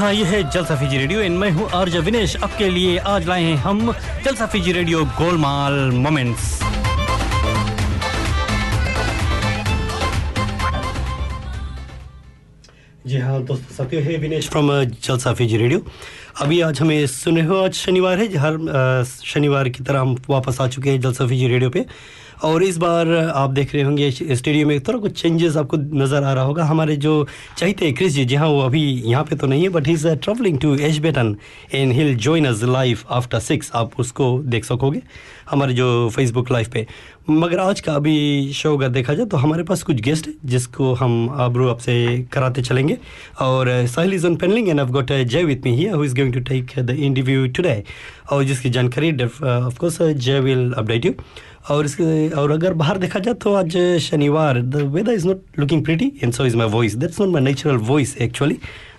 हाँ ये है जलसा फीजी रेडियो। एंड मैं हूँ आरज विनेश। आपके लिए आज लाए हैं हम Jalsa Fiji radio Golmaal moments. जी हाँ दोस्तों साथियों है Vinesh. From Jalsa Fiji radio. अभी आज हमें सुने हो आज शनिवार है। हर शनिवार की तरह हम वापस आ चुके हैं जलसा फीजी रेडियो पे। और इस बार आप देख रहे होंगे स्टेडियम में थोड़ा कुछ चेंजेस आपको नज़र आ रहा होगा। हमारे जो चाहते हैं, क्रिस जी जी हाँ वो अभी यहाँ पे तो नहीं है but he is travelling to Edgbaston and hill join us live after six आप उसको देख सकोगे हमारे जो फेसबुक लाइव पे। मगर आज का अभी शो अगर देखा जाए तो हमारे पास कुछ गेस्ट है, जिसको हम आबरू आपसे कराते चलेंगे। और Sahil is on panelling and I got Jay with me here who is going to take the interview today और जिसकी जानकारी of course Jay will update you और इसके, और अगर बाहर देखा जाए तो आज शनिवार the weather is not looking pretty and so is my voice that's not my natural voice actually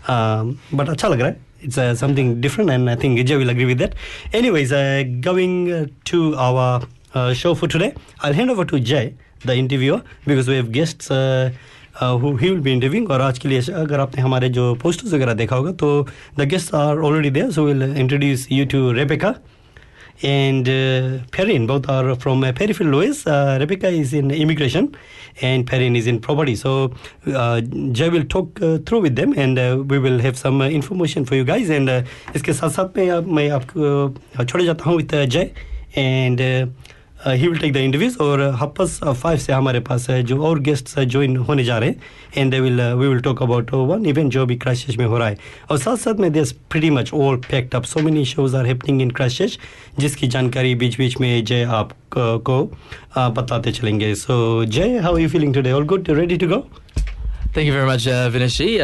but अच्छा लग रहा है. It's something different and I think Giza will agree with that anyways I going to our show for today I hand over to Jay the interview because we have guests he will be interviewing और आज के लिए, अगर आपने हमारे जो posters वगैरह देखा होगा तो the guest are already there so will introduce you to Rebecca and uh, Perrine. Both are from uh, Perry Lewis. Uh, Rebecca is in immigration, and Perrine is in property. So uh, Jay will talk uh, through with them, and uh, we will have some uh, information for you guys. And इसके साथ साथ में मैं आपको छोड़ जाता हूँ with Jay and will take the interviews और हप्पस फाइव से हमारे पास है जो और गेस्ट ज्वाइन होने जा रहे हैं। And they will we will talk about one event जो भी क्राइसिस में हो रहा है। और साथ साथ में this pretty much all packed up so many shows are happening in crisis जिसकी जानकारी बीच बीच में जय आप uh, को uh, बताते चलेंगे। So Jay how you feeling today all good ready to go Thank you very much, uh.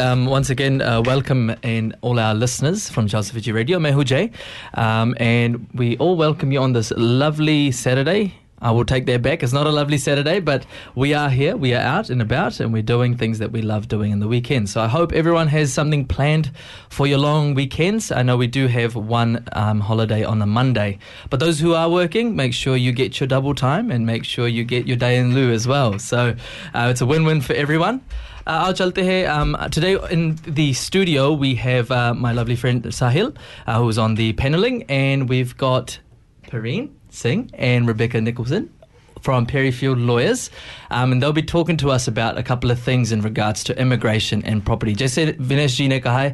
Um, once again, uh, welcome in all our listeners from Jalsa Fiji Radio, Mehu Jay. Um, and we all welcome you on this lovely Saturday. I will take that back. It's not a lovely Saturday, but we are here, we are out and about, and we're doing things that we love doing in the weekend. So I hope everyone has something planned for your long weekends. I know we do have one um, holiday on a Monday, but those who are working, make sure you get your double time and make sure you get your day in lieu as well. So uh, it's a win win for everyone. Uh, chalte hai, um, today in the studio we have uh, my lovely friend Sahil, uh, who's on the paneling, and we've got Perrine Singh and Rebecca Nicholson from Perryfield Lawyers, um, and they'll be talking to us about a couple of things in regards to immigration and property. Jaise Vinesh ji ne kaha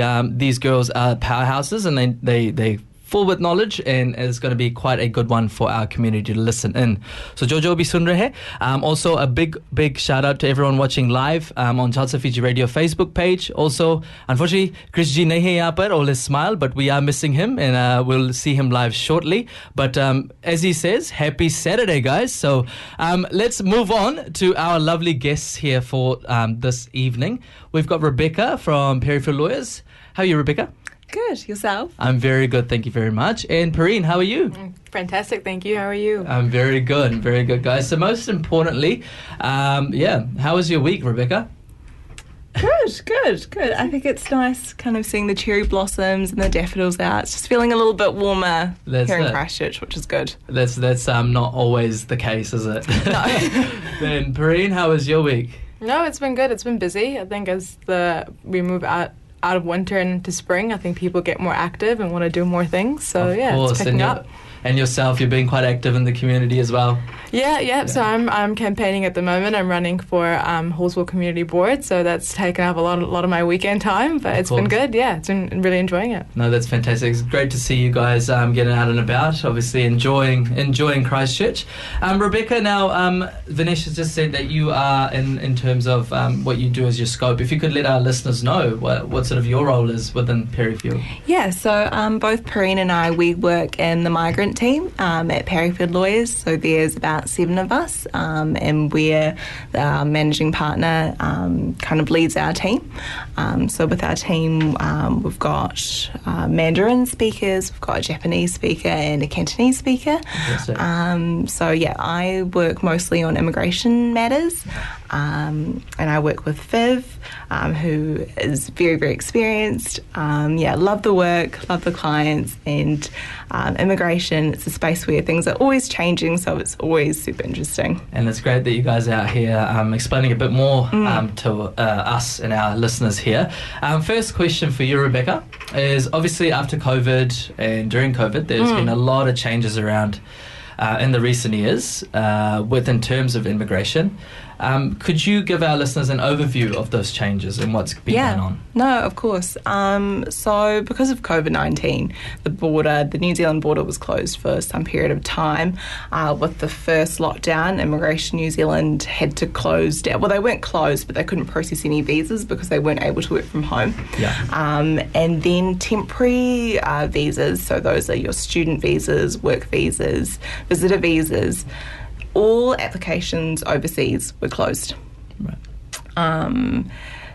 um, these girls are powerhouses and they they they full with knowledge and it's going to be quite a good one for our community to listen in. So Jojo bhi sun. Um, also a big big shout out to everyone watching live um, on Jalsa Fiji Radio Facebook page. Also, unfortunately, Chris G nahi yahan par, all his smile, but we are missing him and uh, we'll see him live shortly. But um, as he says, happy Saturday, guys. So um, let's move on to our lovely guests here for um, this evening. We've got Rebecca from Perryfield Lawyers. How are you, Rebecca? Good. Yourself? I'm very good, thank you very much. And Perrine, how are you? Fantastic. Thank you. How are you? I'm very good, very good, guys. So most importantly, um, yeah, how was your week, Rebecca? good. Good. Good. I think it's nice kind of seeing the cherry blossoms and the daffodils out. It's just feeling a little bit warmer That's here in. Christchurch, which is good. That's that's um, not always the case, is it? No. then Perrine, how was your week? No, it's been good. It's been busy. I think as the we move out out of winter and into spring, I think people get more active and want to do more things. So of yeah, course, it's picking up. And yourself, you're being quite active in the community as well. Yeah, yeah, So I'm I'm campaigning at the moment. I'm running for um, Halswell Community Board, so that's taken up a lot a lot of my weekend time. But Of it's been good. Yeah, it's been really enjoying it. No, that's fantastic. It's great to see you guys um, getting out and about. Obviously, enjoying enjoying Christchurch. Um, Rebecca, now um, Vinesh has just said that you are in in terms of um, what you do as your scope. If you could let our listeners know what what sort of your role is within Perryfield. Yeah, so um, both Perrine and I, we work in the migrant migrant team um, at Perryfield Lawyers. So there's about seven of us, um, and we're the managing partner um, kind of leads our team. Um, so with our team, um, we've got uh, Mandarin speakers, we've got a Japanese speaker, and a Cantonese speaker. Um, so yeah, I work mostly on immigration matters, um, and I work with Viv, um, who is very very experienced. Um, yeah, love the work, love the clients, and um, immigration. It's a space where things are always changing, so it's always super interesting. And it's great that you guys are out here um, explaining a bit more Mm. um, to uh, us and our listeners here. Um, first question for you, Rebecca, is obviously after COVID and during COVID, there's Mm. been a lot of changes around uh, in the recent years uh, with in terms of immigration. Um, could you give our listeners an overview of those changes and what's been yeah, going on? no, of course. Um, so because of COVID nineteen, the border, the New Zealand border, was closed for some period of time. Uh, with the first lockdown, Immigration New Zealand had to close down. Well, they weren't closed, but they couldn't process any visas because they weren't able to work from home. Yeah. Um, and then temporary uh, visas, so those are your student visas, work visas, visitor visas. All applications overseas were closed. Right. Um,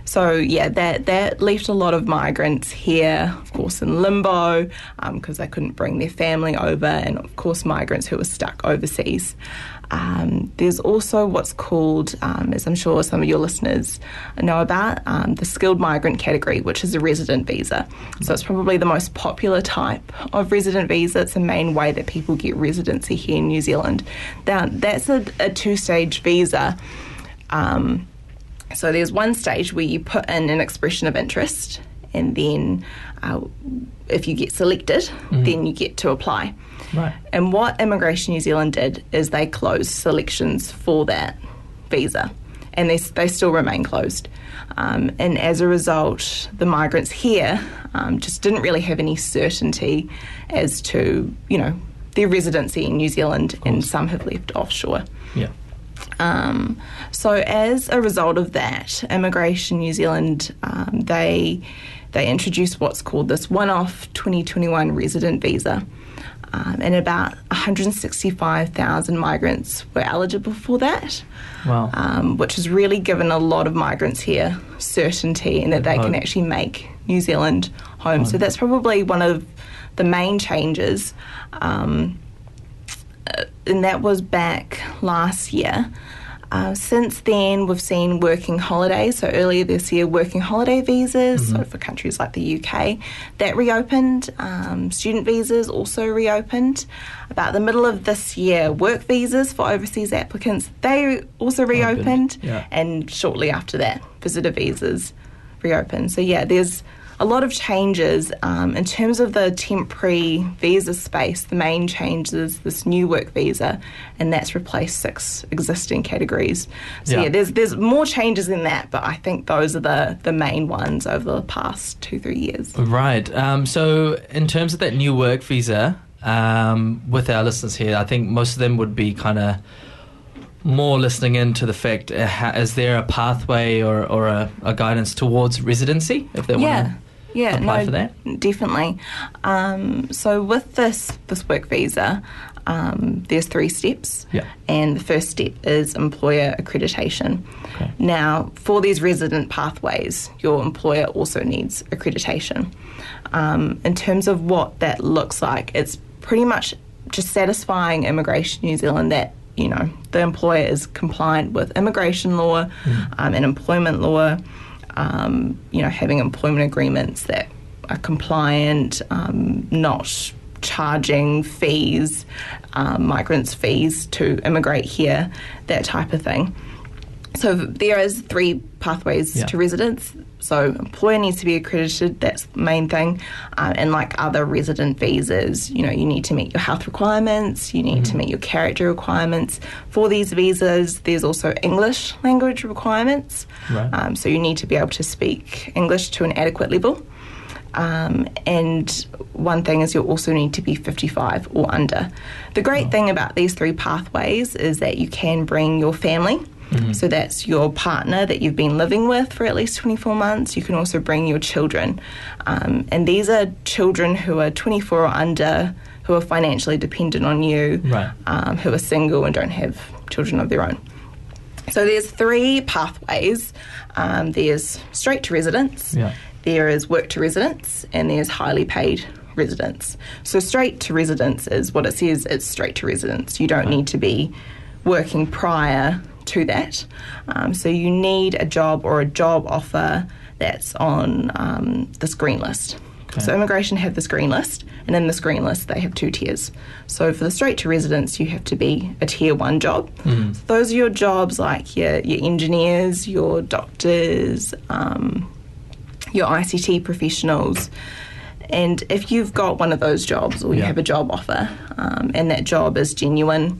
so yeah, that that left a lot of migrants here, of course, in limbo because they couldn't bring their family over, and of course, migrants who were stuck overseas. Um, there's also what's called, um, as I'm sure some of your listeners know about, um, the skilled migrant category, which is a resident visa. So it's probably the most popular type of resident visa. It's the main way that people get residency here in New Zealand. Now, that's a, a two-stage visa. Um, so there's one stage where you put in an expression of interest, and then uh, if you get selected, then you get to apply. Right. And what Immigration New Zealand did is they closed selections for that visa, and they, they still remain closed. Um, and as a result, the migrants here um, just didn't really have any certainty as to, you know, their residency in New Zealand, and some have left offshore. Yeah. Um, so as a result of that, Immigration New Zealand um, they they introduced what's called this one-off 2021 resident visa, um, and about 165,000 migrants were eligible for that. Wow. Um, which has really given a lot of migrants here certainty in that they can actually make New Zealand home. So that's probably one of the main changes. Um, and that was back last year. Uh, since then, we've seen working holidays. So earlier this year, working holiday visas. So for countries like the UK, that reopened. Um, student visas also reopened. About the middle of this year, work visas for overseas applicants they also reopened. yeah. And shortly after that, visitor visas reopened. So yeah, there's a lot of changes um, in terms of the temporary visa space. The main change is this new work visa, and that's replaced six existing categories. So Yeah. yeah, there's there's more changes in that, but I think those are the the main ones over the past two three years. Right. Um, so, in terms of that new work visa, um, with our listeners here, I think most of them would be kind of more listening into the fact: uh, ha- is there a pathway or, or a, a guidance towards residency if they yeah. want Yeah, apply no, for that? definitely. Um, so with this this work visa, um, there's three steps. Yeah. And the first step is employer accreditation. Okay. Now, for these resident pathways, your employer also needs accreditation. Um, in terms of what that looks like, it's pretty much just satisfying Immigration New Zealand that you know the employer is compliant with immigration law um, and employment law. Um, you know, having employment agreements that are compliant, um, not charging fees, um, migrants fees to immigrate here, that type of thing. So there is three pathways Yeah. to residence. So employer needs to be accredited. That's the main thing. Uh, and like other resident visas, you know, you need to meet your health requirements. You need to meet your character requirements. For these visas, there's also English language requirements. Right. Um, so you need to be able to speak English to an adequate level. Um, and one thing is you also need to be 55 or under. The great thing about these three pathways is that you can bring your family. So that's your partner that you've been living with for at least 24 months. You can also bring your children. Um, and these are children who are 24 or under who are financially dependent on you, Right. um, who are single and don't have children of their own. So there's three pathways. Um, there's straight to residence, Yeah. there is work to residence, and there's highly paid residence. So straight to residence is what it says. It's straight to residence. You don't need to be working prior to that. Um, so you need a job or a job offer that's on um, this green list. Okay. So immigration have this green list, and in this green list they have two tiers. So for the straight to residence, you have to be a tier one job. So those are your jobs like your your engineers, your doctors, um, your ICT professionals. And if you've got one of those jobs or you Yeah. have a job offer um, and that job is genuine,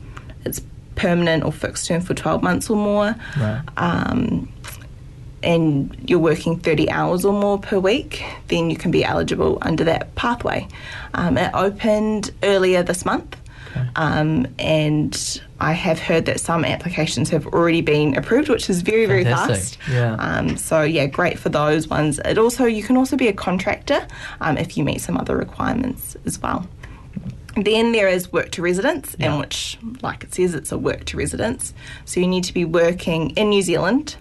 permanent or fixed term for 12 months or more, Right. um, and you're working 30 hours or more per week, then you can be eligible under that pathway. Um, it opened earlier this month. Um, and I have heard that some applications have already been approved, which is very, very Fantastic. fast. Yeah. Um, so yeah, great for those ones. It also you can also be a contractor um, if you meet some other requirements as well. Then there is work to residence, Yeah. in which, like it says, it's a work to residence. So you need to be working in New Zealand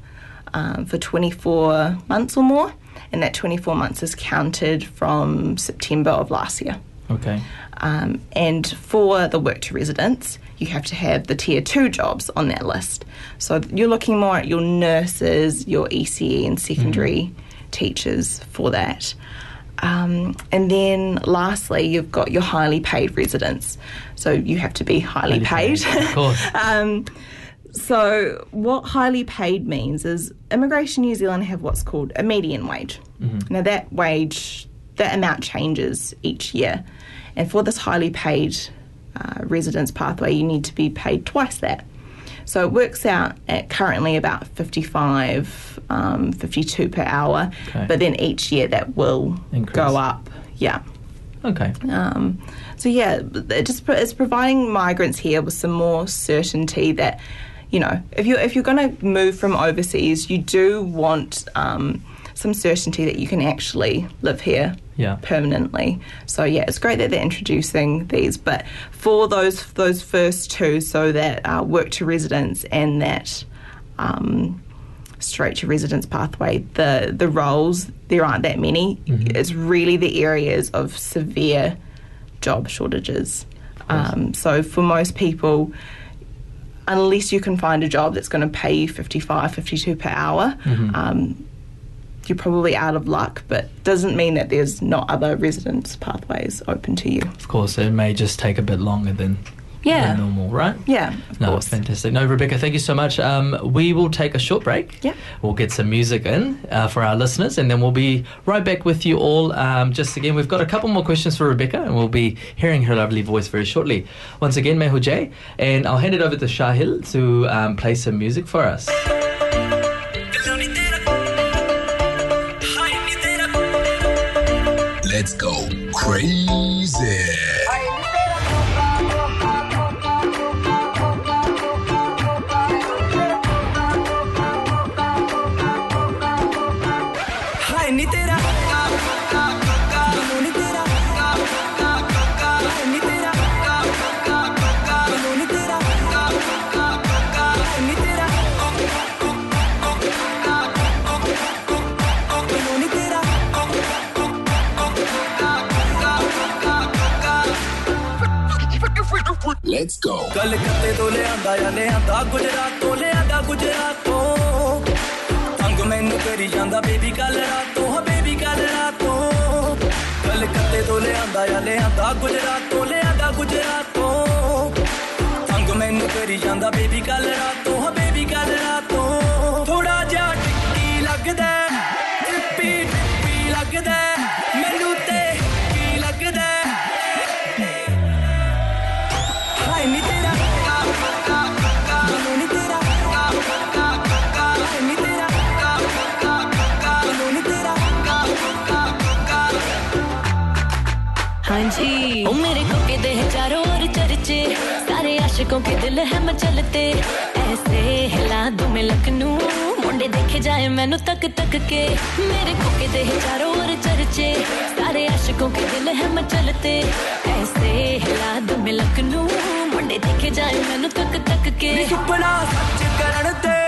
um, for 24 months or more, and that 24 months is counted from September of last year. Okay. Um, and for the work to residence, you have to have the tier two jobs on that list. So you're looking more at your nurses, your ECE, and secondary teachers for that. Um, and then lastly, you've got your highly paid residents. So you have to be highly, Highly paid. paid, of course. um, so what highly paid means is Immigration New Zealand have what's called a median wage. Mm-hmm. Now that wage, that amount changes each year, and for this highly paid uh, residence pathway, you need to be paid twice that. So it works out at currently about 55, um, 52 per hour, Okay. but then each year that will Increase. go up. Yeah. Okay. Um, so yeah, it just it's providing migrants here with some more certainty that you know if you if you're going to move from overseas, you do want um, some certainty that you can actually live here Yeah. permanently. So yeah, it's great that they're introducing these, but for those those first two, so that uh, work to residence and that. Um, straight to residence pathway the the roles there aren't that many it's really the areas of severe job shortages um, so for most people unless you can find a job that's going to pay you 55 52 per hour um, you're probably out of luck but doesn't mean that there's not other residence pathways open to you Of course, it may just take a bit longer than, Yeah. normal, right? yeah of No, course fantastic. No, Rebecca, thank you so much. Um, we will take a short break. Yeah. We'll get some music in uh, for our listeners, and then we'll be right back with you all. Um, just again, we've got a couple more questions for Rebecca, and we'll be hearing her lovely voice very shortly. Once again, Mehu Jay, and I'll hand it over to Sahil to um, play some music for us. Let's go crazy. Let's go कलकत्ते तो ले आंदा या ले आंदा गुजरात तो ले आंदा गुजरात तो। तंग मैनू करी जांदा बेबी कल रात तो हाँ बेबी कल रात तो। कलकत्ते तो ले आंदा या ले आंदा गुजरात तो ले आंदा गुजरात तो। तंग मैनू करी जांदा बेबी कल रात तो हाँ बेबी कल रात तो। थोड़ा जा टिक्की लगदा, टिप्पी टिप्पी लगदा। जी। ओ मेरे को के दे चारों ओर चर्चे। सारे आशिकों के दिल है मचलते ऐसे हिला दू मैं लखनू मुंडे देखे जाए मैनू तक तक के। मेरे को के दे चारों ओर चर्चे। सारे आशिकों के दिल है मचलते ऐसे हिला दू मैं लखनू मुंडे देखे जाए मैनू तक तक के। सुपना सच करण दे।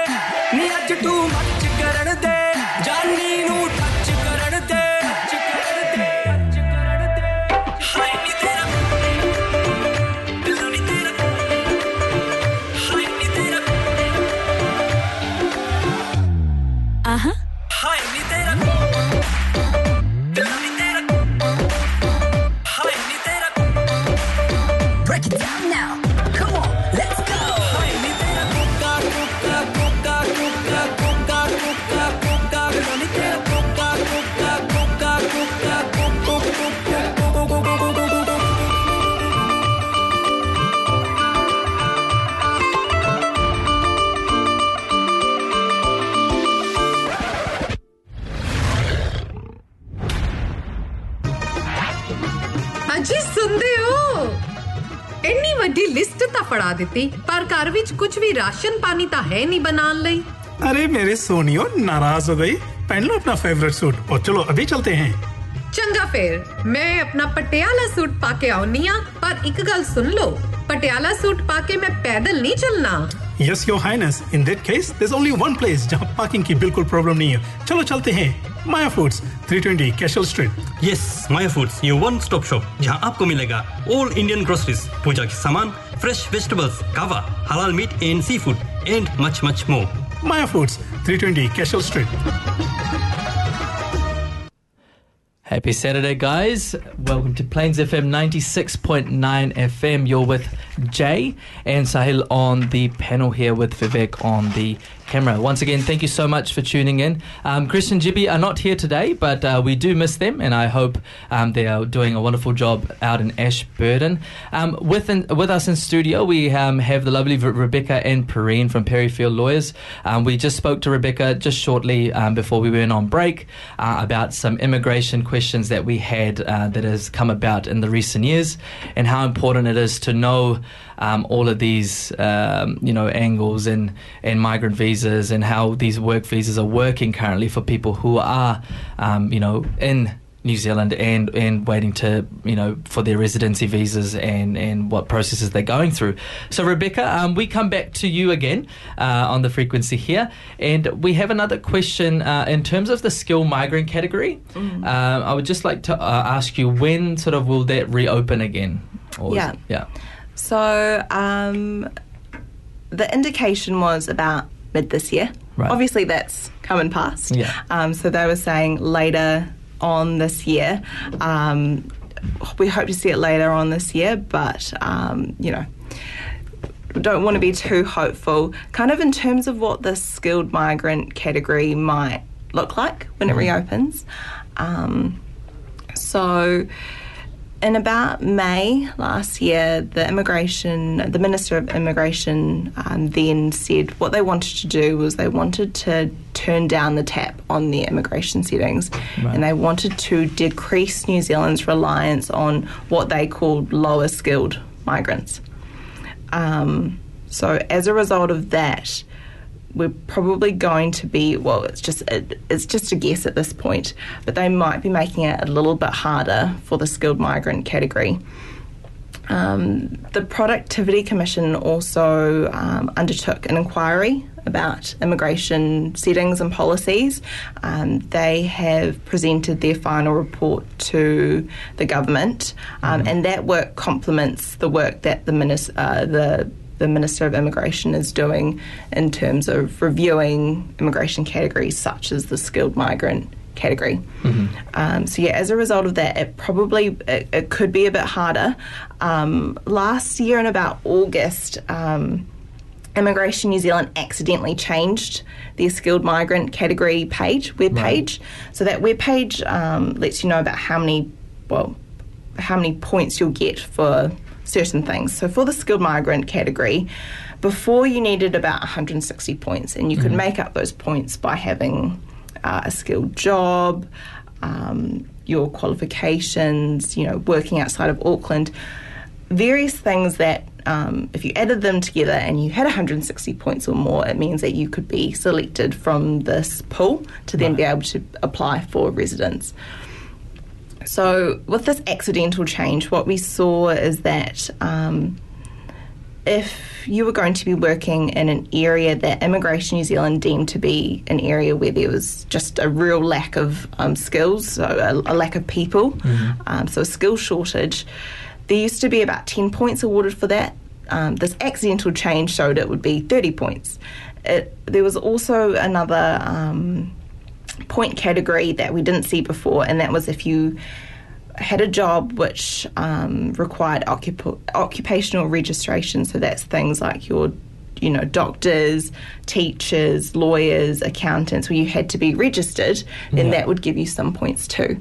नी अज तू मच करण दे। जानी ਅਜੀ ਸੁਣਦੇ ਹੋ ਇੰਨੀ ਵੱਡੀ ਲਿਸਟ ਤਾਂ ਫੜਾ ਦਿੱਤੀ ਪਰ ਘਰ ਵਿੱਚ ਕੁਝ ਵੀ ਰਾਸ਼ਨ ਪਾਣੀ ਤਾਂ ਹੈ ਨਹੀਂ ਬਣਾਉਣ ਲਈ अरे मेरे सोनियो नाराज हो गई पहन लो अपना फेवरेट सूट और चलो अभी चलते हैं ਚੰਗਾ ਫੇਰ ਮੈਂ ਆਪਣਾ ਪਟਿਆਲਾ ਸੂਟ ਪਾ ਕੇ ਆਉਣੀ ਆ ਪਰ ਇੱਕ ਗੱਲ ਸੁਣ ਲਓ ਪਟਿਆਲਾ ਸੂਟ ਪਾ ਕੇ ਮੈਂ ਪੈਦਲ ਨਹੀਂ ਚੱਲਣਾ yes your highness in that case there's only one place जहाँ पार्किंग की बिल्कुल प्रॉब्लम नहीं है। चलो चलते हैं। Maya foods 320 Cashel street yes Maya foods ये वन स्टॉप शॉप जहाँ आपको मिलेगा ऑल इंडियन ग्रोसरीज पूजा के सामान फ्रेश वेजिटेबल्स कावा हलाल meat and sea food and much much more Maya foods 320 Cashel street Happy Saturday, guys. Welcome to Plains FM 96.9 FM. You're with Jay and Sahil on the panel here with Vivek on the camera. Once again, thank you so much for tuning in. Um, Chris and Jibby are not here today, but uh, we do miss them, and I hope um, they are doing a wonderful job out in Ashburton. Um, with, in, with us in studio, we um, have the lovely Re- Rebecca and Perrine from Perryfield Lawyers. Um, we just spoke to Rebecca just shortly um, before we went on break uh, about some immigration questions that we had uh, that has come about in the recent years and how important it is to know um, all of these um, you know angles and, and migrant visas and how these work visas are working currently for people who are um, you know in New Zealand and and waiting to you know for their residency visas and and what processes they're going through. So Rebecca, um, we come back to you again uh, on the frequency here, and we have another question uh, in terms of the skilled migrant category. Mm. Uh, I would just like to uh, ask you when sort of will that reopen again? Or is Yeah. it- yeah. So um, the indication was about mid this year. Right. Obviously, that's come and passed. Yeah. Um, so they were saying later on this year. Um, we hope to see it later on this year, but um, you know, don't want to be too hopeful. Kind of in terms of what the skilled migrant category might look like when it reopens. Um, so, in about May last year, the immigration, the Minister of Immigration um, then said what they wanted to do was they wanted to turn down the tap on the immigration settings and they wanted to decrease New Zealand's reliance on what they called lower skilled migrants. Um, so, as a result of that, we're probably going to be well it's just it, it's just a guess at this point but they might be making it a little bit harder for the skilled migrant category. Um, the productivity commission also um, undertook an inquiry about immigration settings and policies. Um, they have presented their final report to the government um, and that work complements the work that the minister uh, the the Minister of Immigration is doing in terms of reviewing immigration categories such as the skilled migrant category. Um, so yeah, as a result of that, it probably it, it could be a bit harder. Um, last year in about August. Um, Immigration New Zealand accidentally changed their skilled migrant category page, web page. So that web page um, lets you know about how many, well, how many points you'll get for certain things. So for the skilled migrant category, before you needed about 160 points, and you could make up those points by having uh, a skilled job, um, your qualifications, you know, working outside of Auckland, various things that. Um, if you added them together and you had 160 points or more, it means that you could be selected from this pool to then be able to apply for residence. So, with this accidental change, what we saw is that um, if you were going to be working in an area that Immigration New Zealand deemed to be an area where there was just a real lack of um, skills, so a, a, lack of people, um, so a skill shortage, there used to be about 10 points awarded for that. Um, this accidental change showed it would be 30 points. It, there was also another um, point category that we didn't see before, and that was if you had a job which um, required occup- occupational registration. So that's things like your, you know, doctors, teachers, lawyers, accountants, where you had to be registered, then Yeah. that would give you some points too.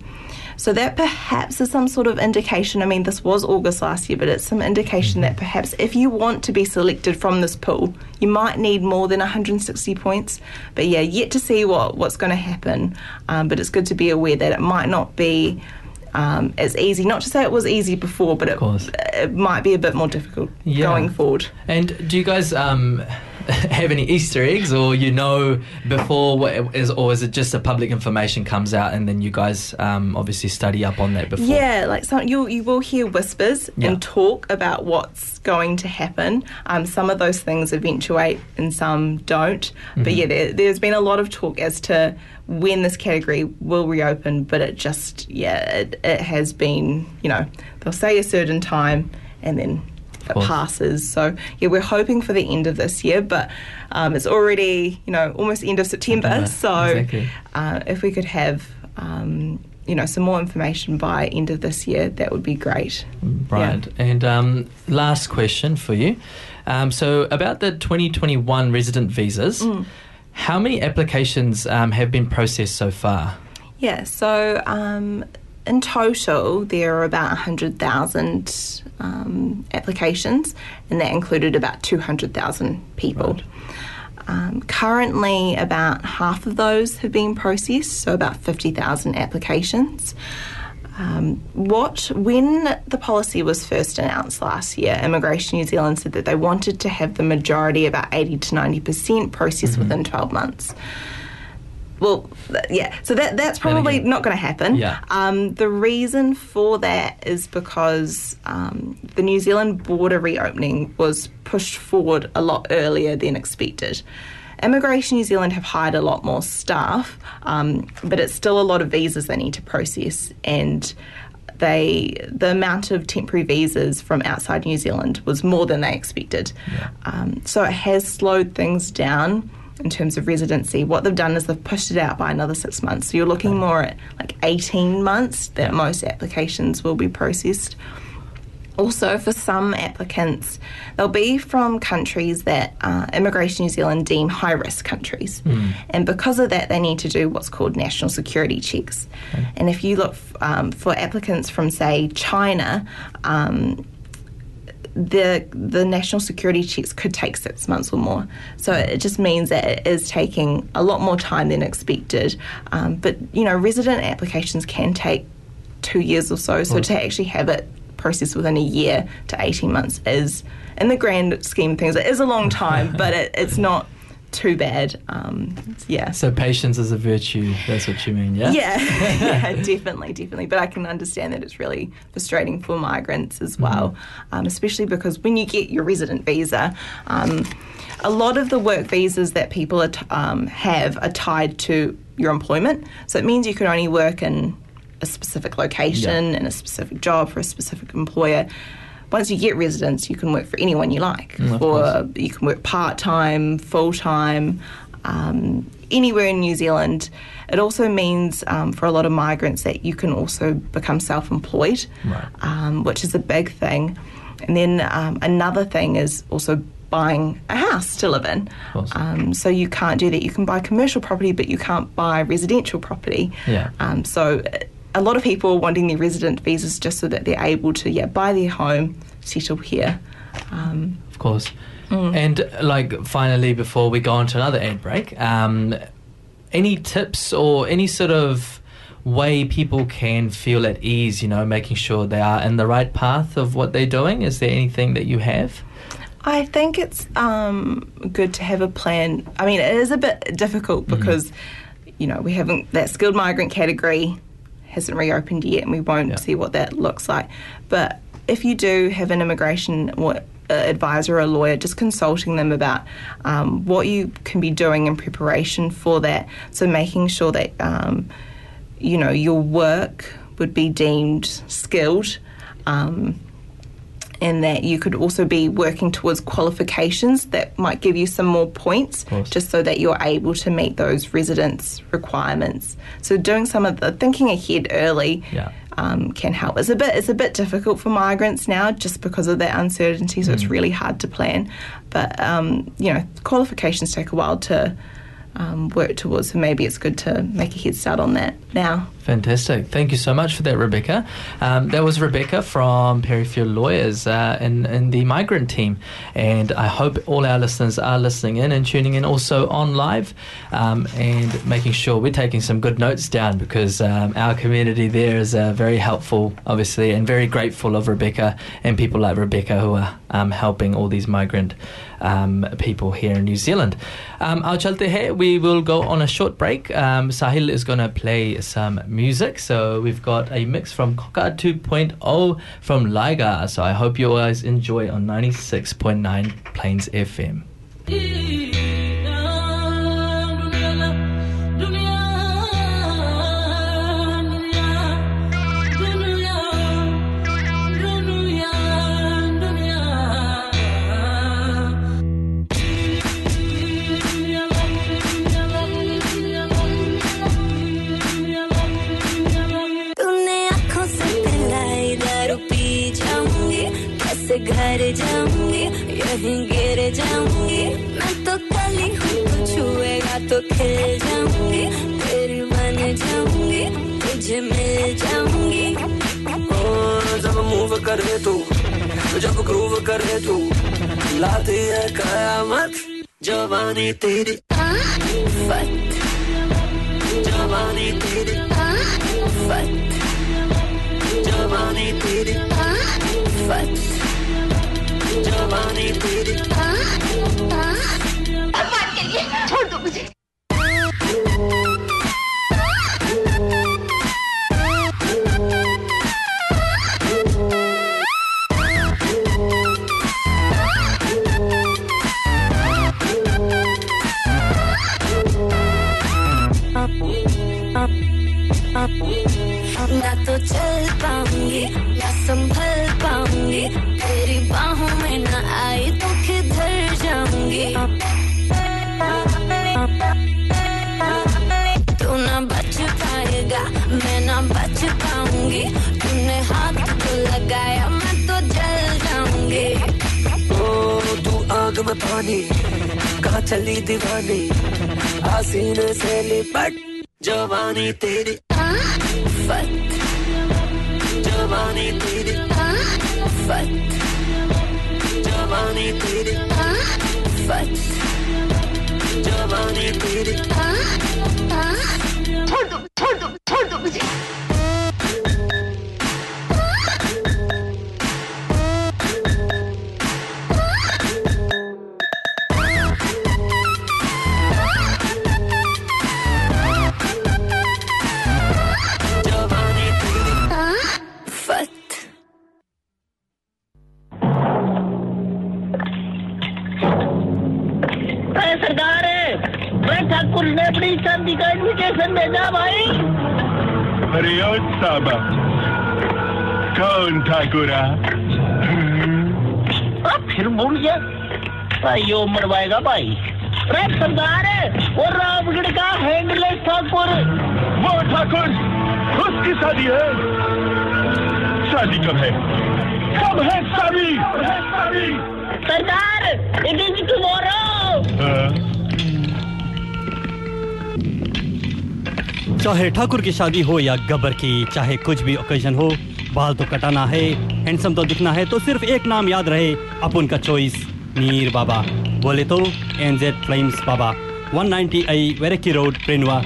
So that perhaps is some sort of indication. I mean, this was August last year, but it's some indication that perhaps if you want to be selected from this pool, you might need more than 160 points. But yeah, yet to see what what's going to happen. Um, but it's good to be aware that it might not be. Um, as easy, not to say it was easy before, but it, it might be a bit more difficult Yeah. going forward. And do you guys um, have any Easter eggs, or you know before what is, or is it just a public information comes out and then you guys um, obviously study up on that before? Yeah, like some you you will hear whispers Yeah. and talk about what's going to happen. Um, some of those things eventuate and some don't. But Mhm. yeah, there, there's been a lot of talk as to when this category will reopen. But it just yeah, it, it has been you know they'll say a certain time and then it passes. So yeah, we're hoping for the end of this year, but um, it's already you know almost end of September. September, So exactly. uh, if we could have um, you know some more information by end of this year, that would be great. Right. And um, last question for you. Um, so, about the 2021 resident visas, Mm. how many applications um, have been processed so far? Yeah. So um, in total, there are about hundred thousand um, applications, and that included about two hundred thousand people. Um, currently, about half of those have been processed, so about 50,000 applications. Um, what when the policy was first announced last year, Immigration New Zealand said that they wanted to have the majority, about 80 to 90 percent, processed within 12 months. Well, yeah, so that that's probably again- not going to happen. Yeah. Um, the reason for that is because um, the New Zealand border reopening was pushed forward a lot earlier than expected. Immigration New Zealand have hired a lot more staff, um, but it's still a lot of visas they need to process, and they the amount of temporary visas from outside New Zealand was more than they expected. Um, so it has slowed things down in terms of residency. What they've done is they've pushed it out by another six months. So you're looking more at like 18 months that most applications will be processed. Also, for some applicants, they'll be from countries that uh, Immigration New Zealand deem high risk countries. And because of that, they need to do what's called national security checks. And if you look f- um, for applicants from, say, China, um, the the national security checks could take six months or more. So it just means that it is taking a lot more time than expected. Um, but you know, resident applications can take two years or so. So Right. to actually have it processed within a year to eighteen months is, in the grand scheme of things, it is a long time, but it, it's not too bad. Um, yeah. So, patience is a virtue. That's what you mean, yeah? Yeah, yeah, definitely, definitely. But I can understand that it's really frustrating for migrants as well, um, especially because when you get your resident visa, um, a lot of the work visas that people are t- um, have are tied to your employment. So it means you can only work in a specific location and a specific job for a specific employer. Once you get residence, you can work for anyone you like. Mm, for you can work part time, full time, um, anywhere in New Zealand. It also means um, for a lot of migrants that you can also become self employed, Right. um, which is a big thing. And then um, another thing is also buying a house to live in. Um, so you can't do that. You can buy commercial property, but you can't buy residential property. Yeah. Um, so a lot of people are wanting their resident visas just so that they're able to yeah buy their home, settle here. Um, Of course. And uh, like finally, before we go on to another ad break, um, any tips or any sort of way people can feel at ease? You know, making sure they are in the right path of what they're doing. Is there anything that you have? I think it's um, good to have a plan. I mean, it is a bit difficult because, you know, we haven't, that skilled migrant category hasn't reopened yet, and we won't see what that looks like. But if you do have an immigration or uh, advisor or a lawyer, just consulting them about um, what you can be doing in preparation for that. So making sure that um, you know your work would be deemed skilled. Um, and that you could also be working towards qualifications that might give you some more points, just so that you're able to meet those residence requirements. So doing some of the thinking ahead early Yeah. um, can help. It's a bit it's a bit difficult for migrants now just because of that uncertainty. So it's really hard to plan. But um, you know, qualifications take a while to um, work towards. So maybe it's good to make a head start on that now. Fantastic. Thank you so much for that, Rebecca. Um, that was Rebecca from Perryfield Lawyers uh, in, in the migrant team. And I hope all our listeners are listening in and tuning in also on live um, and making sure we're taking some good notes down because um, our community there is uh, very helpful, obviously, and very grateful of Rebecca and people like Rebecca who are um, helping all these migrant um, people here in New Zealand. Um, Ao chalte hai, we will go on a short break. Um, Sahil is going to play some music. So we've got a mix from Coca 2.0 from Liga. So I hope you guys enjoy on 96.9 Plains FM. खिल जाऊँगी तेरी। फत तेरी। फत जवानी तेरी। छोड़ दो मुझे। चली दीवानी आसीने से लिपट जवानी तेरी। जवानी तेरी। जवानी तेरी। जवानी तेरी। ठाकुरा। अब फिर भूल गया भाई यो मरवाएगा भाई। अरे सरदार वो रामगढ़ का हैंडलेस ठाकुर। वो ठाकुर उसकी शादी है। शादी कब है? कब है शादी? सरदार इट इज़ टुमारो चाहे ठाकुर की शादी हो या गब्बर की चाहे कुछ भी ओकेजन हो बाल तो कटाना है हैंडसम तो दिखना है तो सिर्फ़ एक नाम याद रहे, अपन का चॉइस मीर बाबा। बोले तो एनजेड फ्लेम्स बाबा। 190 आई वेरेकी road प्रिनवा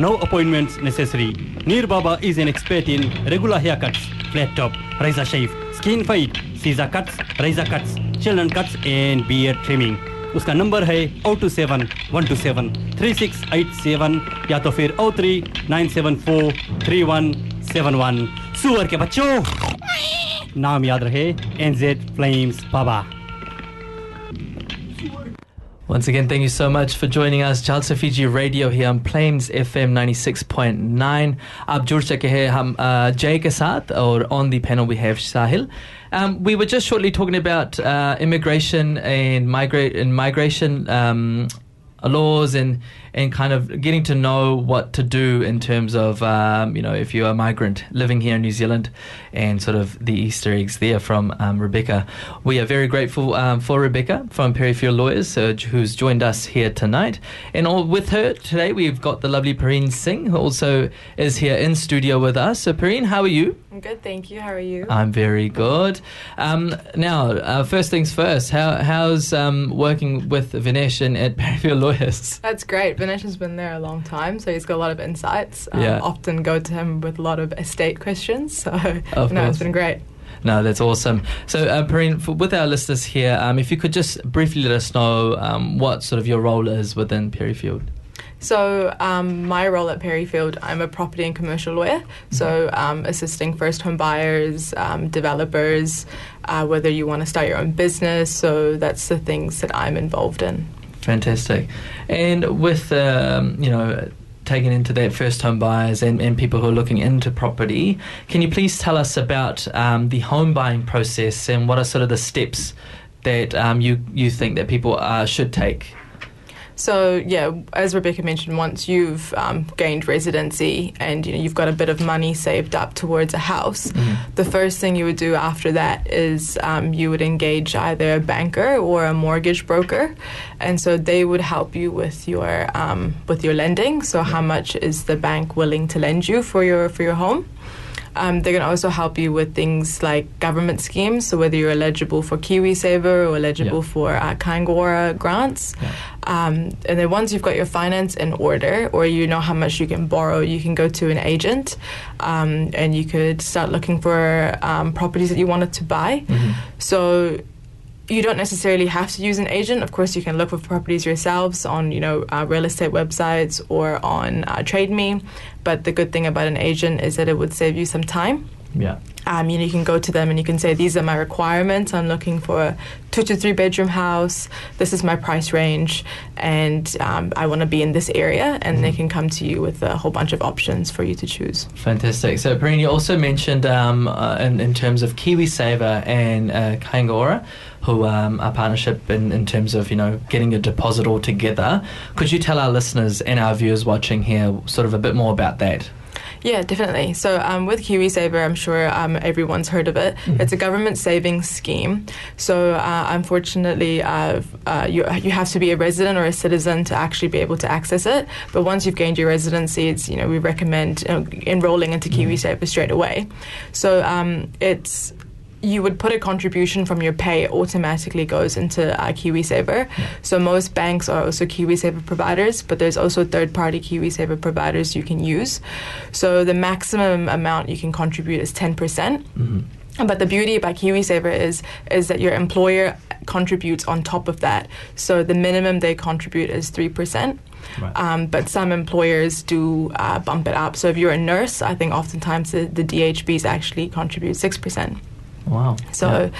no appointments necessary Mir Baba is an expert in regular hair cuts flat top razor shave skin fade scissor cuts razor cuts children cuts and beard trimming उसका number है O two seven one two seven three six eight seven या तो फिर O three nine seven four three one seven one सुअर के बच्चों नाम याद रहे NZ flames Baba Once again, thank you so much for joining us. Jalsa Fiji Radio here on Plains FM 96.9. आप जुड़ चुके हैं हम जय के साथ और on the panel we have Sahil. Um, we were just shortly talking about uh, immigration and migrate and migration um, laws and and kind of getting to know what to do in terms of um, you know if you're a migrant living here in New Zealand and sort of the Easter eggs there from um, Rebecca. We are very grateful um, for Rebecca from Perryfield Lawyers uh, who's joined us here tonight. And all, with her today we've got the lovely Perrine Singh who also is here in studio with us. So Perrine, how are you? I'm good, thank you. How are you? I'm very good. Um, now, uh, first things first. How how's um, working with Vinesh and at Perryfield Lawyers? That's great. Vinesh has been there a long time, so he's got a lot of insights. Um, Yeah. Often go to him with a lot of estate questions, so Of no, course. it's been great. No, that's awesome. So, uh, for, with our listeners here, um, if you could just briefly let us know um, what sort of your role is within Perryfield. So, um, my role at Perryfield, I'm a property and commercial lawyer. So, um, assisting first home buyers, um, developers, uh, whether you want to start your own business. So, that's the things that I'm involved in. Fantastic. And with, um, you know, taking into that first home buyers and, and people who are looking into property, can you please tell us about um, the home buying process and what are sort of the steps that um, you, you think that people uh, should take? So yeah, as Rebecca mentioned, once you've um, gained residency and you know you've got a bit of money saved up towards a house, the first thing you would do after that is um, you would engage either a banker or a mortgage broker, and so they would help you with your um, with your lending. So how much is the bank willing to lend you for your for your home? Um, they're going to also help you with things like government schemes. So whether you're eligible for KiwiSaver or eligible for uh, Kāinga Ora grants. Um, and then once you've got your finance in order, or you know how much you can borrow, you can go to an agent, um, and you could start looking for um, properties that you wanted to buy. So you don't necessarily have to use an agent. Of course, you can look for properties yourselves on, you know, uh, real estate websites or on uh, TradeMe. But the good thing about an agent is that it would save you some time. Yeah. Um, you know, you can go to them and you can say, "These are my requirements. I'm looking for a two to three bedroom house. This is my price range, and um, I want to be in this area." And they can come to you with a whole bunch of options for you to choose. Fantastic. So, Perrine, you also mentioned um, uh, in, in terms of KiwiSaver and uh, who um, are partnership in, in terms of you know getting a deposit all together. Could you tell our listeners and our viewers watching here sort of a bit more about that? Yeah, definitely. So um, with KiwiSaver, I'm sure um, everyone's heard of it. It's a government savings scheme. So uh, unfortunately, uh, uh, you, you have to be a resident or a citizen to actually be able to access it. But once you've gained your residency, it's you know we recommend know, enrolling into KiwiSaver straight away. So um, it's you would put a contribution from your pay automatically goes into uh, KiwiSaver. So most banks are also KiwiSaver providers, but there's also third-party KiwiSaver providers you can use. So the maximum amount you can contribute is 10%. But the beauty about KiwiSaver is is that your employer contributes on top of that. So the minimum they contribute is three percent. Um, but some employers do uh, bump it up. So if you're a nurse, I think oftentimes the, the DHBs actually contribute six percent. Wow. So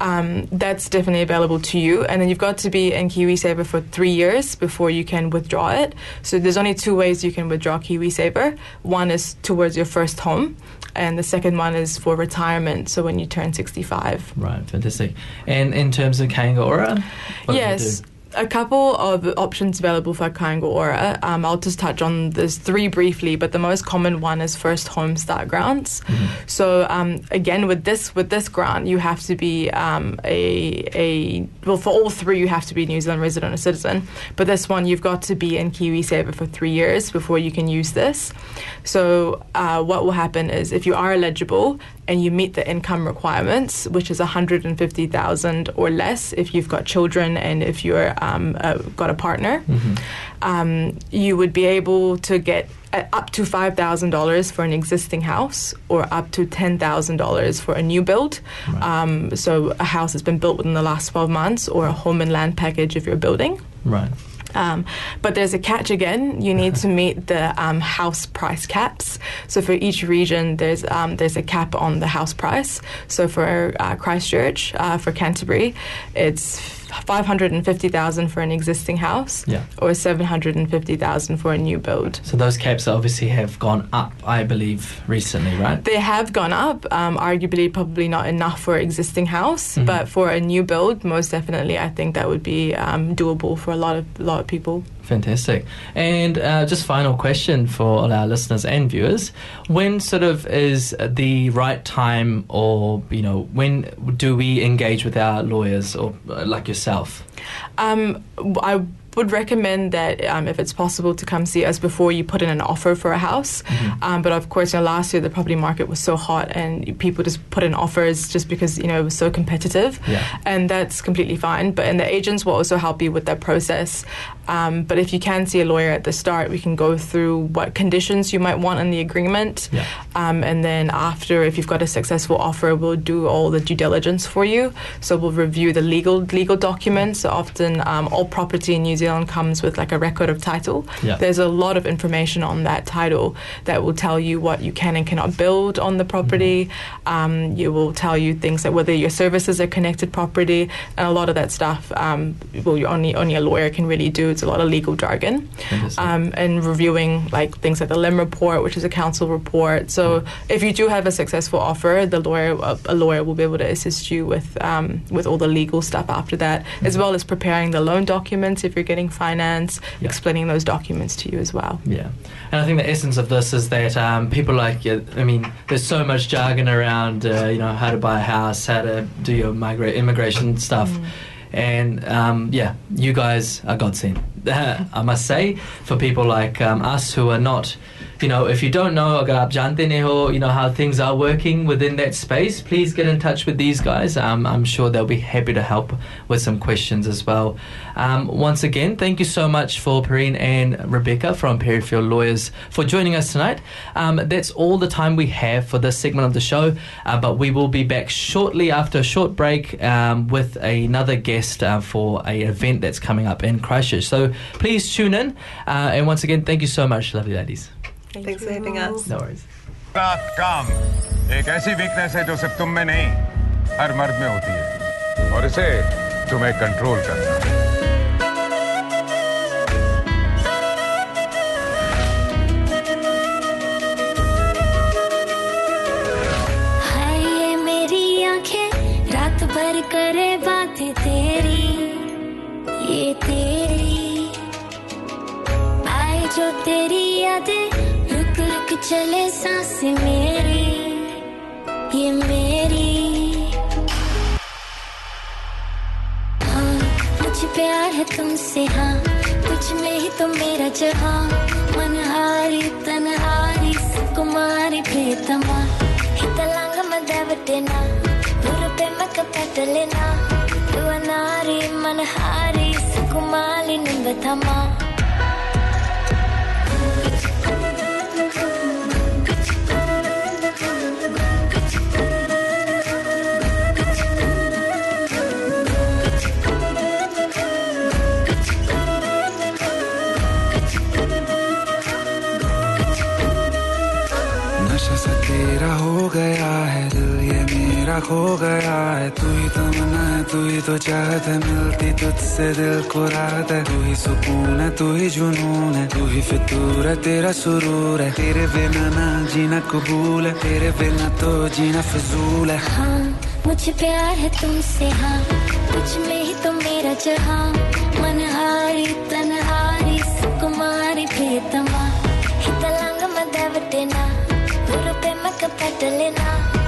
um, that's definitely available to you. And then you've got to be in KiwiSaver for three years before you can withdraw it. So there's only two ways you can withdraw KiwiSaver. One is towards your first home, and the second one is for retirement. So when you turn 65. Right, fantastic. And in terms of Kāinga Ora, what do you yes. A couple of options available for Kāinga Ora. Um, I'll just touch on there's three briefly, but the most common one is first home start grants. So um, again, with this with this grant, you have to be um, a a well for all three you have to be a New Zealand resident or citizen. But this one you've got to be in KiwiSaver for three years before you can use this. So uh, what will happen is if you are eligible and you meet the income requirements, which is 150,000 or less if you've got children and if you're um, uh, got a partner, um, you would be able to get uh, up to $5,000 for an existing house or up to $10,000 for a new build. Um, so, a house that's been built within the last 12 months or a home and land package if you're building. Right. Um, but there's a catch again. You need to meet the um, house price caps. So for each region, there's um, there's a cap on the house price. So for uh, Christchurch, uh, for Canterbury, it's five hundred and fifty thousand for an existing house, Yeah. or seven hundred and fifty thousand for a new build. So those caps obviously have gone up, I believe, recently, right? They have gone up, um, arguably probably not enough for existing house, Mhm. but for a new build, most definitely, I think that would be um, doable for a lot of lot of people. Fantastic. And uh, just final question for all our listeners and viewers: When sort of is the right time, or you know, when do we engage with our lawyers, or uh, like yourself? Um, I would recommend that um, if it's possible to come see us before you put in an offer for a house. Um, but of course, you know, last year the property market was so hot and people just put in offers just because you know it was so competitive, Yeah. and that's completely fine. But and the agents will also help you with that process. Um, but if you can see a lawyer at the start, we can go through what conditions you might want in the agreement, Yeah. um, and then after, if you've got a successful offer, we'll do all the due diligence for you. So we'll review the legal legal documents. So often, um, all property in New Zealand comes with like a record of title. Yeah. There's a lot of information on that title that will tell you what you can and cannot build on the property. Um, you will tell you things like whether your services are connected property, and a lot of that stuff. Um, well, you only only a lawyer can really do. It's a lot of legal jargon um, and reviewing like things like the LIM report, which is a council report. So if you do have a successful offer, the lawyer, a, lawyer will be able to assist you with um, with all the legal stuff after that, as well as preparing the loan documents if you're getting finance, explaining those documents to you as well. Yeah, and I think the essence of this is that um, people like you. I mean, there's so much jargon around, uh, you know, how to buy a house, how to do your migra- immigration stuff, and um, yeah, you guys are godsend. I must say, for people like um, us who are not. You know, if you don't know you know how things are working within that space, please get in touch with these guys. Um, I'm sure they'll be happy to help with some questions as well. Um, once again, thank you so much for Perrine and Rebecca from Perryfield Lawyers for joining us tonight. Um, that's all the time we have for this segment of the show, uh, but we will be back shortly after a short break um, with another guest uh, for a event that's coming up in Christchurch. So please tune in, uh, and once again, thank you so much, lovely ladies. Thanks for having us. No worries. काम। एक ऐसी weakness है जो सिर्फ़ तुम में नहीं हर मर्द में होती है। और इसे तुम्हें कंट्रोल करना है। हाय ये मेरी आँखें रात भर करे बातें तेरी। ये तेरी। आए जो तेरी यादें चले सांस मेरी, ये मेरी। हाँ मुझे प्यार है तुमसे हाँ तुझ में ही तो मेरा जहाँ। मनहारी, तनहारी सुकुमारी प्रीतमा। हितलांग मदवटेना गुरुपे मक पटलेना युवनारी मनहारी सुकुमाली निंबथमा मेरा खो गया है, तू ही तमन्ना है, तू ही तो चाहत है, मिलती तुझसे दिल को राहत है। तू ही सुकून है, तू ही जुनून है, तू ही फितूर है, तेरा सुरूर है। तेरे बिना ना जीना कबूल है, तेरे बिना तो जीना फजूल है। हाँ मुझे प्यार है तुमसे हाँ। कुछ में ही तो मेरा जहाँ। मनहारी, तनहारी, सुकुमारी प्रीतमा हितलांग मदवटेना गुरुपे मक पटलेना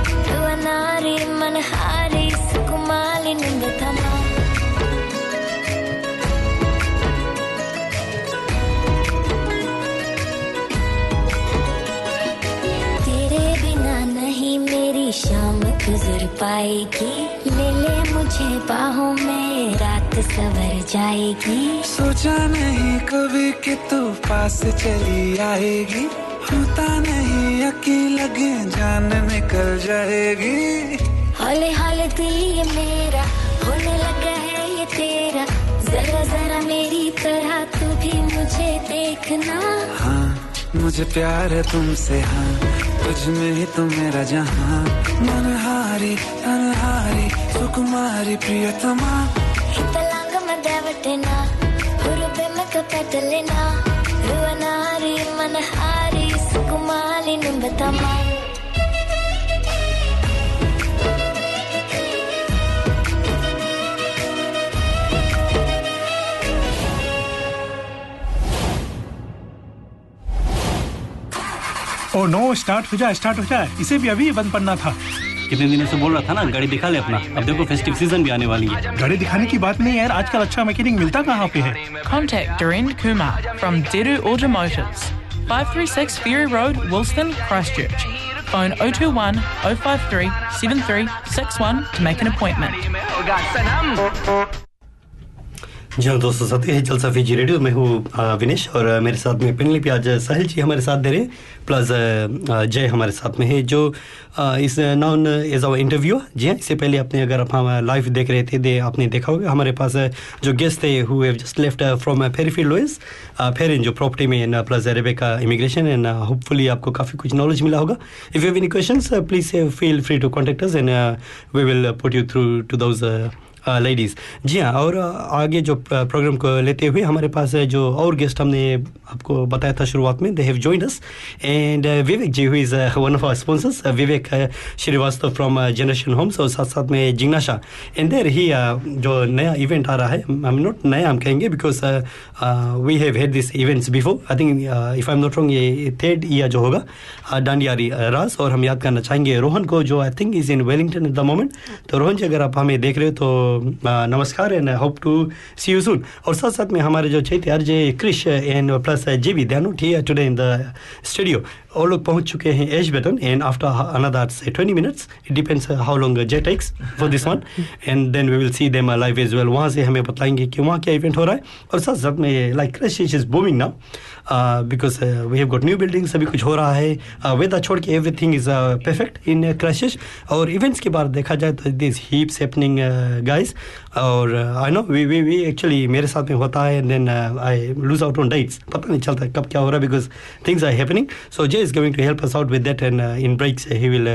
युवनारी मनहारी सुकुमाली निंबथमा तेरे बिना नहीं मेरी शाम गुजर पाएगी। ले ले मुझे बाहों में रात सवर जाएगी। सोचा नहीं कभी कि तू पास चली आएगी। यकीन लगे जान निकल जाएगी। हौले हौले दिल ये मेरा होने लगा है ये तेरा। जरा जरा मेरी तरह तू भी मुझे देखना। हाँ मुझे प्यार है तुमसे हाँ। तुझ में ही तो मेरा जहाँ। मनहारी अनहारी सुकुमारी प्रियतमा। हितलांग में देवटना हुरुबे में कपटलेना रुवनारी मनहारी। ओ नो स्टार्ट हो जाए स्टार्ट हो जाए। इसे भी अभी बंद पड़ना था। कितने दिनों से बोल रहा था ना गाड़ी दिखा ले अपना। अब देखो फेस्टिव सीज़न भी आने वाली है। गाड़ी दिखाने की बात नहीं है यार आजकल अच्छा मैकेनिक मिलता कहाँ पे है? Contact Doreen Kumar from Deru Automotives, 536 Ferry Road, Woolston, Christchurch. Phone 021 053 7361 to make an appointment. जी हाँ दोस्तों, साथी है जलसा फीजी रेडियो। मैं हूँ विनेश और मेरे साथ में पेनली आज साहिल जी हमारे साथ दे रहे प्लस जय हमारे साथ में है, जो इस नॉन एज आवर इंटरव्यू जी हाँ इससे पहले आपने अगर आप हम लाइव देख रहे थे, दे, आपने देखा होगा, हमारे पास जो गेस्ट थे who have just left from Fairfield Lois Ferrin जो प्रॉपर्टी में and plus Rebecca immigration and hopefully आपको काफ़ी कुछ नॉलेज मिला होगा। If you have any questions please feel free to contact and we will put you through to those ladies जी हाँ और आगे जो प्रोग्राम को लेते हुए हमारे पास जो और गेस्ट हमने आपको बताया था शुरुआत में they have joined us and Vivek ji who is one of our sponsors Vivek uh, Shrivastava from generation homes और साथ साथ में जिग्नाशा एंड देर ही जो नया इवेंट आ रहा है हम नॉट नया हम कहेंगे because we have had this events before I think if I am not wrong ये थर्ड ईयर जो होगा uh, डांडियारी uh, रास और हम याद करना चाहेंगे रोहन को जो I think is in Wellington at the moment तो रोहन जी अगर आप हमें देख रहे हो तो uh, नमस्कार and I hope to see you soon और साथ साथ में हमारे जो Chaitya RJ Krish and plus J B they not here today in the studio और लोग पहुँच चुके हैं as baton and after another say 20 minutes it depends how long J takes for this one and then we will see them live as well वहाँ से हमें बताएँगे कि वहाँ क्या इवेंट हो रहा है। और साथ साथ में like Krish is booming now because we have got new building सभी कुछ हो रहा है। वेदर छोड़ के everything is perfect in crashes और इवेंट्स के बात देखा जाए तो दिस हीप्स हैपनिंग गाइस और I know we we we actually मेरे साथ में होता है then I lose out on diets पता नहीं चलता कब क्या हो रहा है because things are happening so J is going to help us out with that and in breaks he will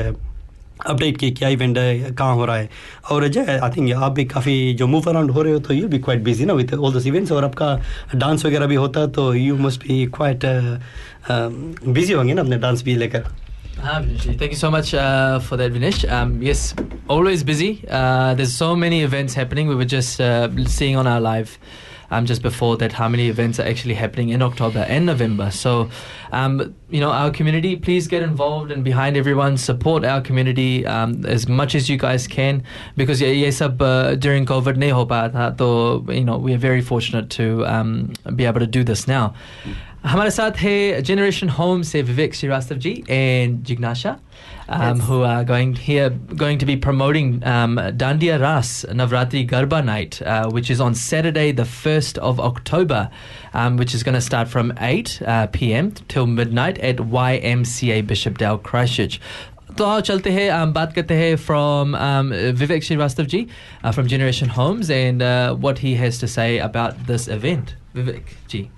update किए क्या इवेंट है कहाँ हो रहा है और अजय आई थिंक आप भी काफ़ी जो मूव अराउंड हो रहे हो तो यू बी क्वाइट बिज़ी ना विथ ऑल दस इवेंट्स और आपका डांस वगैरह भी होता है तो यू मस्ट भी क्वाइट बिज़ी होंगे ना अपने डांस भी लेकर Thank you so much uh, for that, Vinish. Um, yes, always busy. Uh, there's so many events happening. We were just uh, seeing on our live. um, just before that how many events are actually happening in October and November. So, um, you know, our community, please get involved and behind everyone. Support our community um, as much as you guys can because ये ये सब uh, during COVID नहीं हो पाया था तो you know we are very fortunate to um, be able to do this now. हमारे साथ है जनरेशन होम से विवेक Srivastava ji and Jignasha um, who are going here going to be promoting um, Dandiya Ras Navratri Garba night, uh, which is on Saturday, the first of October, um, which is going to start from 8 uh, p.m. till midnight at YMCA Bishopdale Christchurch. तो आओ चलते हैं um, बात करते हैं from um, Vivek Srivastava ji uh, from Generation Homes and uh, what he has to say about this event. Vivek ji.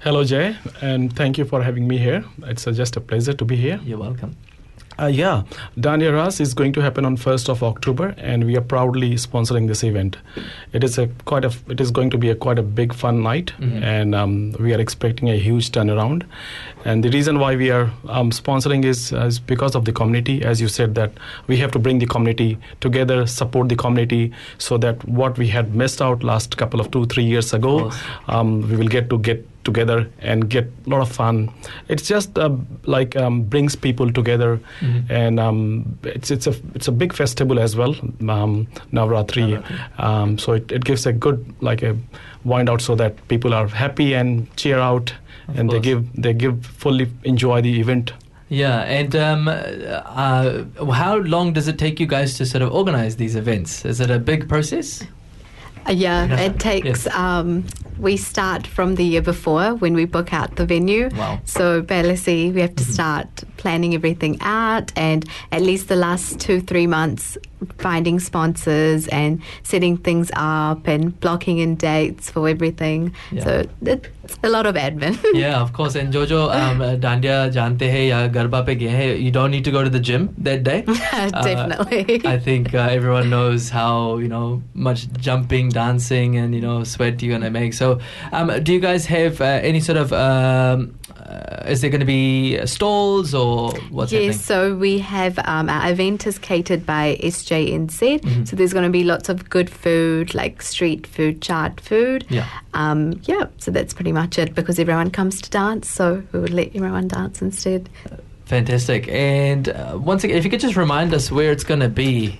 Hello, Jay, and thank you for having me here. It's uh, just a pleasure to be here. You're welcome. Uh, yeah, Dandiya Ras is going to happen on 1st of October, and we are proudly sponsoring this event. It is a quite a it is going to be a quite a big fun night, Mhm. and um, we are expecting a huge turnaround. And the reason why we are um, sponsoring is, is because of the community. As you said, that we have to bring the community together, support the community, so that what we had missed out last couple of two three years ago, um, we will get to get together and get a lot of fun. It's just uh, like um, brings people together, Mhm. and um, it's it's a it's a big festival as well, um, Navratri. Um, so it, it gives a good like a wind out so that people are happy and cheer out, and they give they give fully enjoy the event Yeah, and um, uh, how long does it take you guys to sort of organize these events? Is it a big process? Yeah, it takes. Yes. Um, we start from the year before when we book out the venue. Wow. So basically, we have to start planning everything out, and at least the last two three months, finding sponsors and setting things up and blocking in dates for everything. Yeah. So it's a lot of admin. yeah, of course. And Jojo, um, Dandiya jante hai ya garba pe gaye hai, you don't need to go to the gym that day. Uh, Definitely. I think uh, everyone knows how you know much jumping, dancing, and you know sweat you're gonna make. So, um, do you guys have uh, any sort of? Um, uh, is there going to be stalls or what's yes, happening? so we have um, our event is catered by SJNZ. Mhm. So there's going to be lots of good food, like street food, chaat food. Yeah. Um, yeah, so that's pretty much it because everyone comes to dance, so we would let everyone dance instead. Fantastic. And uh, once again, if you could just remind us where it's going to be.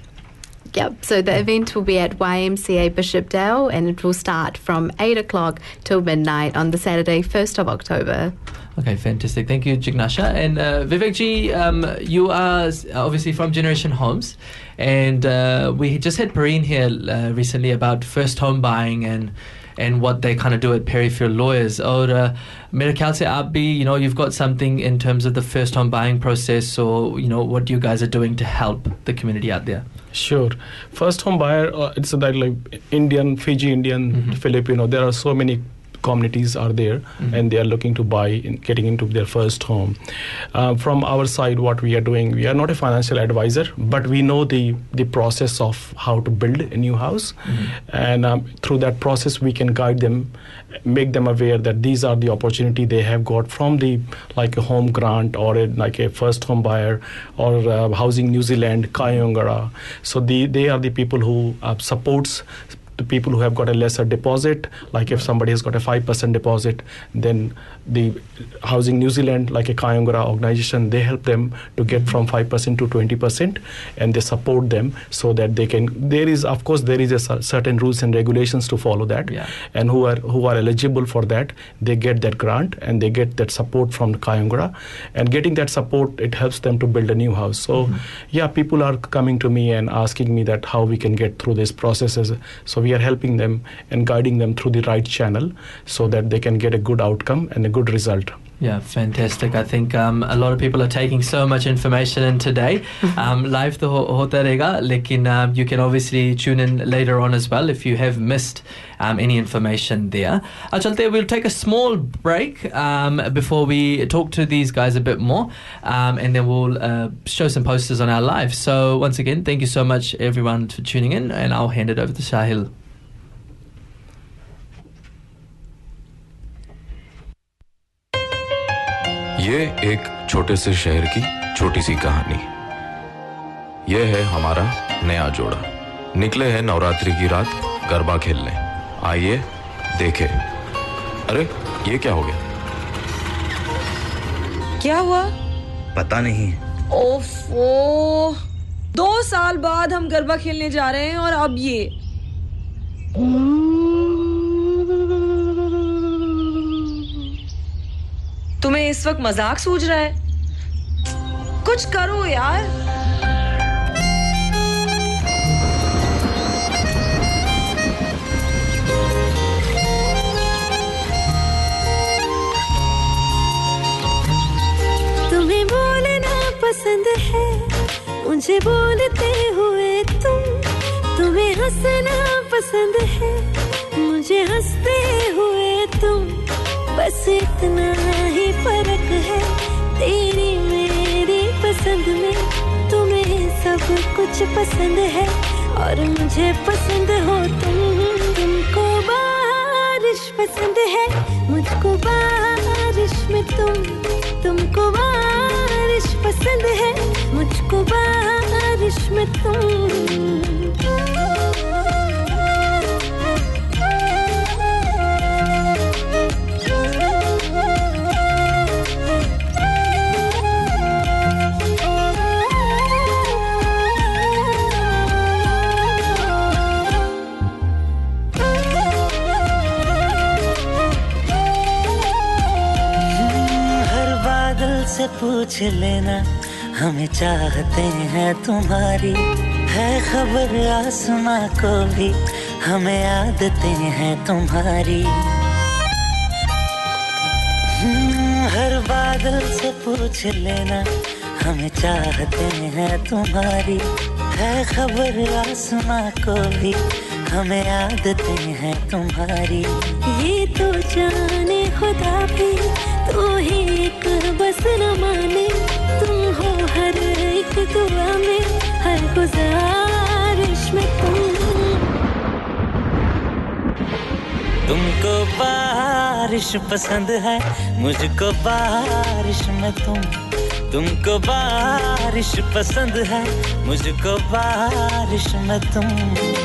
Yep. So the event will be at YMCA Bishopdale and it will start from 8 o'clock till midnight on the Saturday, 1st of October. Okay, fantastic. Thank you, Jignasha. And uh, Vivekji, um, you are obviously from Generation Homes. And uh, we just had Perrine here uh, recently about first home buying and and what they kind of do at Perryfield Lawyers. Or uh, Miracal Abbi, you know, you've got something in terms of the first home buying process or, you know, what you guys are doing to help the community out there. Sure. First home buyer, uh, it's like, like Indian, Fiji Indian, Filipino. There are so many communities are there and they are looking to buy in getting into their first home. Uh, from our side what we are doing we are not a financial advisor but we know the the process of how to build a new house. And um, through that process we can guide them make them aware that these are the opportunity they have got from the like a home grant or a, like a first home buyer or uh, housing new zealand kayongara. So the, they are the people who uh, supports the people who have got a lesser deposit like if somebody has got a 5% deposit then the housing new zealand like a kayongara organization they help them to get mm-hmm. from 5% to 20% and they support them so that they can there is of course there is a certain rules and regulations to follow that. And who are who are eligible for that they get that grant and they get that support from kayongara and getting that support it helps them to build a new house. So mm-hmm. yeah people are coming to me and asking me that how we can get through these processes. So we are helping them and guiding them through the right channel so that they can get a good outcome and a good result yeah, fantastic. I think um, a lot of people are taking so much information in today. Um, live the hota rega, lekin uh, you can obviously tune in later on as well if you have missed um, any information there. Achalte, we'll take a small break um, before we talk to these guys a bit more, um, and then we'll uh, show some posters on our live. So once again, thank you so much everyone for tuning in, and I'll hand it over to Sahil. ये एक छोटे से शहर की छोटी सी कहानी। ये है हमारा नया जोड़ा। निकले हैं नवरात्रि की रात गरबा खेलने। आइए देखें। अरे ये क्या हो गया? क्या हुआ? पता नहीं। ओफो! दो साल बाद हम गरबा खेलने जा रहे हैं और अब ये। तुम्हें इस वक्त मज़ाक सूझ रहा है? कुछ करो यार। तुम्हें बोलना पसंद है, मुझे बोलते हुए तुम। तुम्हें हंसना पसंद है, मुझे हँसते हुए तुम। बस इतना ही फ़र्क है। तेरी मेरी पसंद में तुम्हें सब कुछ पसंद है। और मुझे पसंद हो तुम, तुमको बारिश पसंद है। मुझको बारिश में तुम, तुमको बारिश पसंद है। मुझको बारिश में हर से पूछ लेना हमें चाहते हैं तुम्हारी। है खबर आसमां को भी हमें आदतें हैं तुम्हारी। हम्म, हर बादल से पूछ लेना हमें चाहते हैं तुम्हारी। है खबर आसमां को भी हमें आदतें हैं तुम्हारी। ये तो जाने खुदा भी, तू ही एक बस न माने। तुम हो हर एक दुआ में, हर गुजारिश में तुम। तुमको बारिश पसंद है, मुझको बारिश में तुम। तुमको बारिश पसंद है, मुझको बारिश में तुम।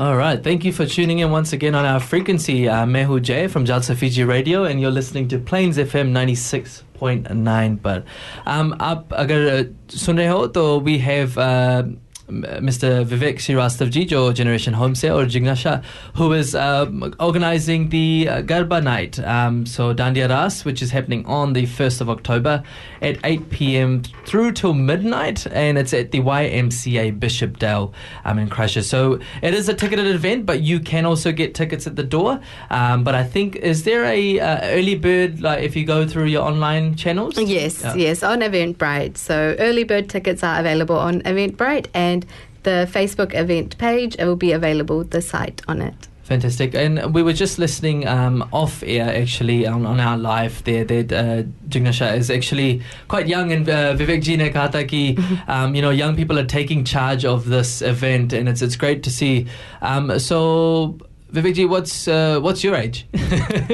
All right. Thank you for tuning in once again on our frequency. Uh, Mehu J from Jalsa Fiji Radio, and you're listening to Plains FM 96.9. But um, up, agar uh, sun to we have. Uh, Mr. Uh, Vivek Srivastavji, jo Generation Homesay, or Jignasha, who is um, organizing the uh, Garba night, um, so Dandiya Ras, which is happening on the 1st of October at 8 p.m. through till midnight, and it's at the YMCA Bishopdale um, in Christchurch. So it is a ticketed event, but you can also get tickets at the door. Um, but I think, is there a uh, early bird, like if you go through your online channels? Yes, Yeah. yes, on Eventbrite. So early bird tickets are available on Eventbrite and the Facebook event page it will be available, the site on it. Fantastic. And we were just listening um, off air actually on, on our live there that uh, Jignasha is actually quite young and uh, Vivek ji ne kaha ki, um, you know, young people are taking charge of this event and it's, it's great to see. Um, so, Vivekji, what's, uh, what's your age?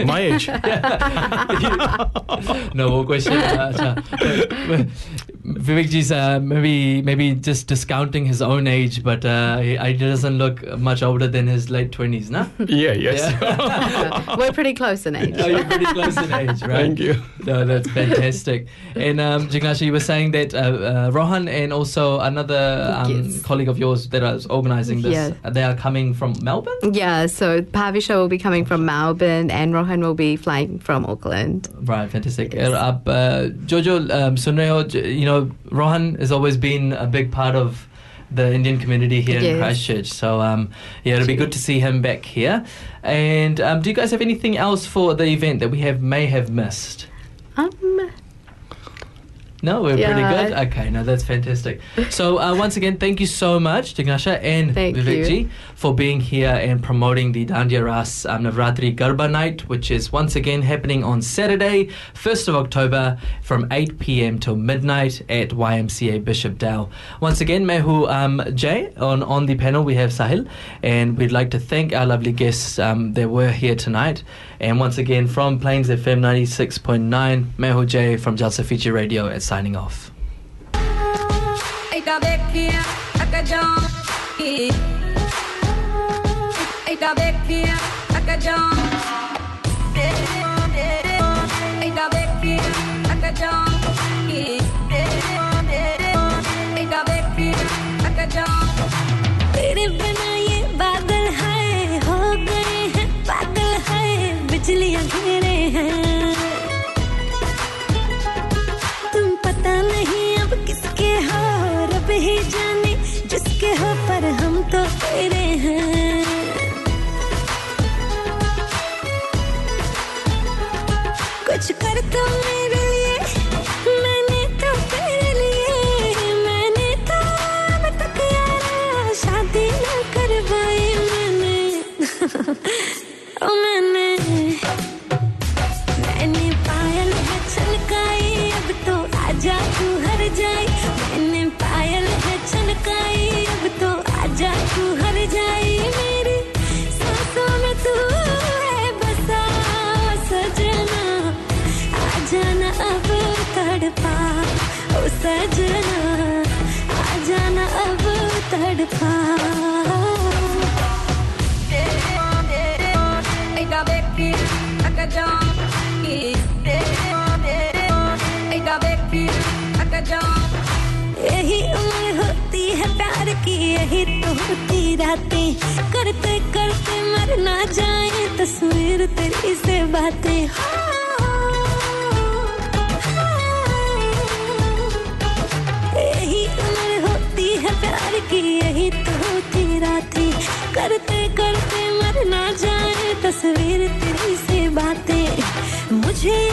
My age? no more question. Vivekji's uh, maybe maybe just discounting his own age, but uh, he, he doesn't look much older than his late twenties, no? Yeah, yes. Yeah. We're pretty close in age. Oh, you're pretty close in age, right? Thank you. No, that's fantastic. And um, Jignashi, you were saying that uh, uh Rohan and also another um, yes. colleague of yours that is organising this, yeah. Uh, they are coming from Melbourne. Yeah, so Pavisha will be coming from Melbourne, and Rohan will be flying from Auckland. Right, fantastic. Yes. Uh, Jojo, um, you know. Rohan has always been a big part of the Indian community here in Christchurch. So um, yeah it'll be good to see him back here. And um, do you guys have anything else for the event that we have may have missed? Um, no, we're pretty Yeah. good. Okay, no, that's fantastic. So uh, once again, thank you so much, Jignasha and Thank Vivek for being here and promoting the Dandiya Ras um, Navratri Garba night, which is once again happening on Saturday, 1st of October, from 8 p.m. till midnight at YMCA Bishop Bishopdale. Once again, Mehu um, Jay on on the panel we have Sahil, and we'd like to thank our lovely guests um, that were here tonight. And once again, from Plains FM 96.9, Mehu Jay from Jalsa Fiji Radio is signing off. हो पर हम तो तेरे हैं। कुछ कर तो bequinha, acajão. Eita bequinha, acajão. की यही तो होती रातें करते करते मर ना जाए तस्वीर तेरी से बातें तस्वीर तेरी से बातें मुझे ये